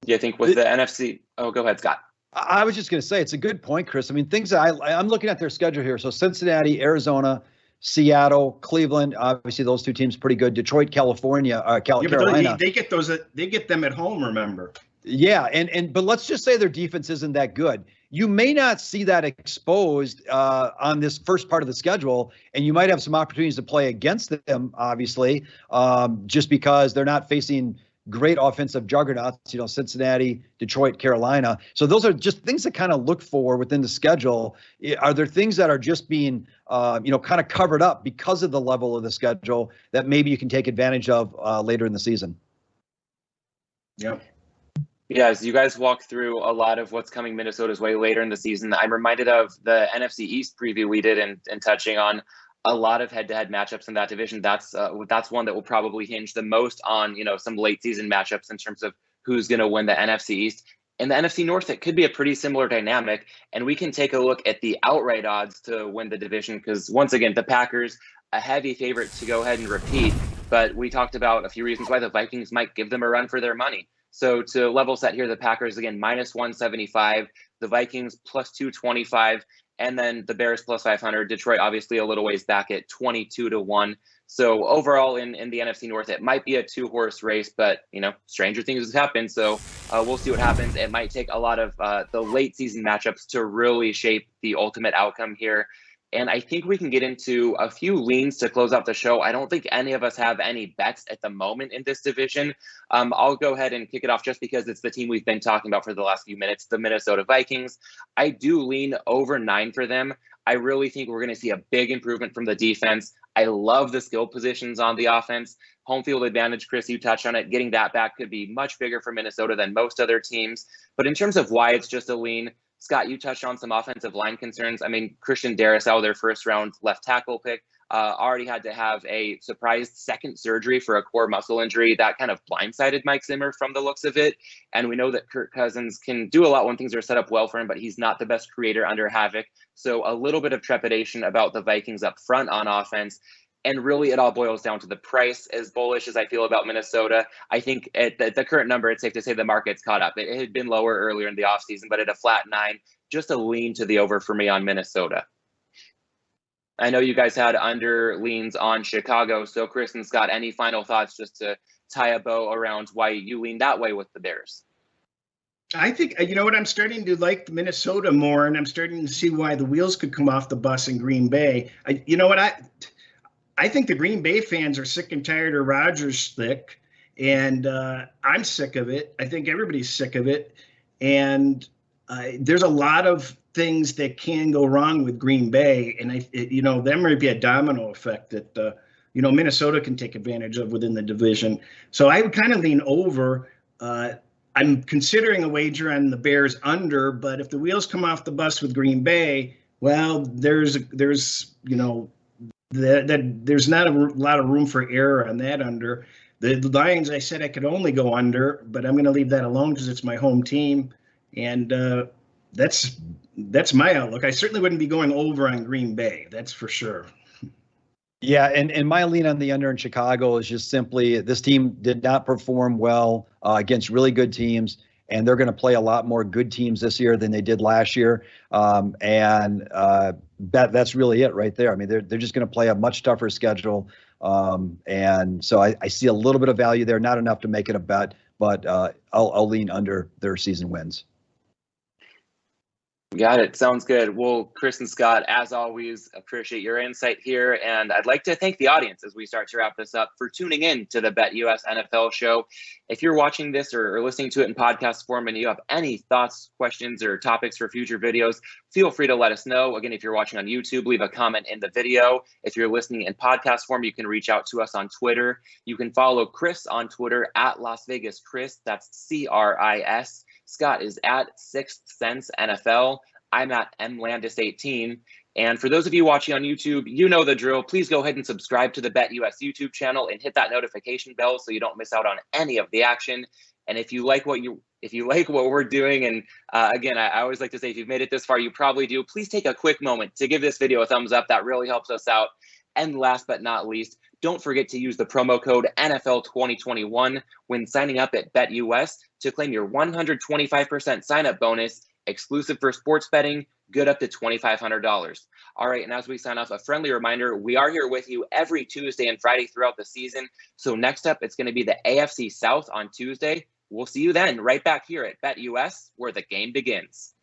Yeah, I think with the NFC. Oh, go ahead, Scott. I was just going to say it's a good point, Chris. I mean, things I I'm looking at their schedule here. So Cincinnati, Arizona, Seattle, Cleveland. Obviously, those two teams pretty good. Detroit, California, uh, Cal- yeah, Carolina. They, they get those. They get them at home. Remember. Yeah, and and but let's just say their defense isn't that good you may not see that exposed uh, on this first part of the schedule, and you might have some opportunities to play against them, obviously, um, just because they're not facing great offensive juggernauts, you know, Cincinnati, Detroit, Carolina. So those are just things to kind of look for within the schedule. Are there things that are just being, uh, you know, kind of covered up because of the level of the schedule that maybe you can take advantage of uh, later in the season? Yep. Yeah, as you guys walk through a lot of what's coming Minnesota's way later in the season, I'm reminded of the NFC East preview we did and, and touching on a lot of head-to-head matchups in that division. That's uh, that's one that will probably hinge the most on you know some late season matchups in terms of who's going to win the NFC East. In the NFC North, it could be a pretty similar dynamic, and we can take a look at the outright odds to win the division because once again, the Packers a heavy favorite to go ahead and repeat. But we talked about a few reasons why the Vikings might give them a run for their money. So to level set here, the Packers again minus 175, the Vikings plus 225, and then the Bears plus 500. Detroit obviously a little ways back at 22 to one. So overall in in the NFC North, it might be a two horse race, but you know stranger things have happened. So uh, we'll see what happens. It might take a lot of uh, the late season matchups to really shape the ultimate outcome here. And I think we can get into a few leans to close out the show. I don't think any of us have any bets at the moment in this division. Um, I'll go ahead and kick it off just because it's the team we've been talking about for the last few minutes, the Minnesota Vikings. I do lean over nine for them. I really think we're going to see a big improvement from the defense. I love the skill positions on the offense. Home field advantage, Chris, you touched on it. Getting that back could be much bigger for Minnesota than most other teams. But in terms of why it's just a lean, Scott, you touched on some offensive line concerns. I mean, Christian Darrisaw, their first round left tackle pick, uh, already had to have a surprise second surgery for a core muscle injury that kind of blindsided Mike Zimmer from the looks of it. And we know that Kirk Cousins can do a lot when things are set up well for him, but he's not the best creator under Havoc. So a little bit of trepidation about the Vikings up front on offense. And really, it all boils down to the price. As bullish as I feel about Minnesota, I think at the, the current number, it's safe to say the market's caught up. It, it had been lower earlier in the offseason, but at a flat nine, just a lean to the over for me on Minnesota. I know you guys had under leans on Chicago. So, Chris and Scott, any final thoughts just to tie a bow around why you lean that way with the Bears? I think you know what I'm starting to like Minnesota more, and I'm starting to see why the wheels could come off the bus in Green Bay. I, you know what I I think the Green Bay fans are sick and tired of Rodgers thick, and uh, I'm sick of it. I think everybody's sick of it, and uh, there's a lot of things that can go wrong with Green Bay, and I, it, you know, there might be a domino effect that uh, you know Minnesota can take advantage of within the division. So I would kind of lean over. Uh, I'm considering a wager on the Bears under, but if the wheels come off the bus with Green Bay, well, there's there's you know that, that there's not a lot of room for error on that under. The, the Lions, I said I could only go under, but I'm going to leave that alone because it's my home team. And uh, that's that's my outlook. I certainly wouldn't be going over on Green Bay. That's for sure. Yeah, and, and my lean on the under in Chicago is just simply this team did not perform well uh, against really good teams, and they're going to play a lot more good teams this year than they did last year. Um, and uh, that that's really it right there. I mean, they're they're just going to play a much tougher schedule, um, and so I, I see a little bit of value there, not enough to make it a bet, but uh, I'll I'll lean under their season wins. Got it. Sounds good. Well, Chris and Scott, as always, appreciate your insight here. And I'd like to thank the audience as we start to wrap this up for tuning in to the BetUS NFL show. If you're watching this or, or listening to it in podcast form and you have any thoughts, questions, or topics for future videos, feel free to let us know. Again, if you're watching on YouTube, leave a comment in the video. If you're listening in podcast form, you can reach out to us on Twitter. You can follow Chris on Twitter at Las Vegas Chris. That's C R I S. Scott is at Sixth Sense NFL. I'm at mlandis18. And for those of you watching on YouTube, you know the drill. Please go ahead and subscribe to the BetUS YouTube channel and hit that notification bell so you don't miss out on any of the action. And if you like what you if you like what we're doing, and uh, again, I, I always like to say if you've made it this far, you probably do. Please take a quick moment to give this video a thumbs up. That really helps us out. And last but not least, don't forget to use the promo code NFL2021 when signing up at BetUS to claim your 125% sign up bonus exclusive for sports betting, good up to $2,500. All right, and as we sign off, a friendly reminder we are here with you every Tuesday and Friday throughout the season. So next up, it's going to be the AFC South on Tuesday. We'll see you then right back here at BetUS where the game begins.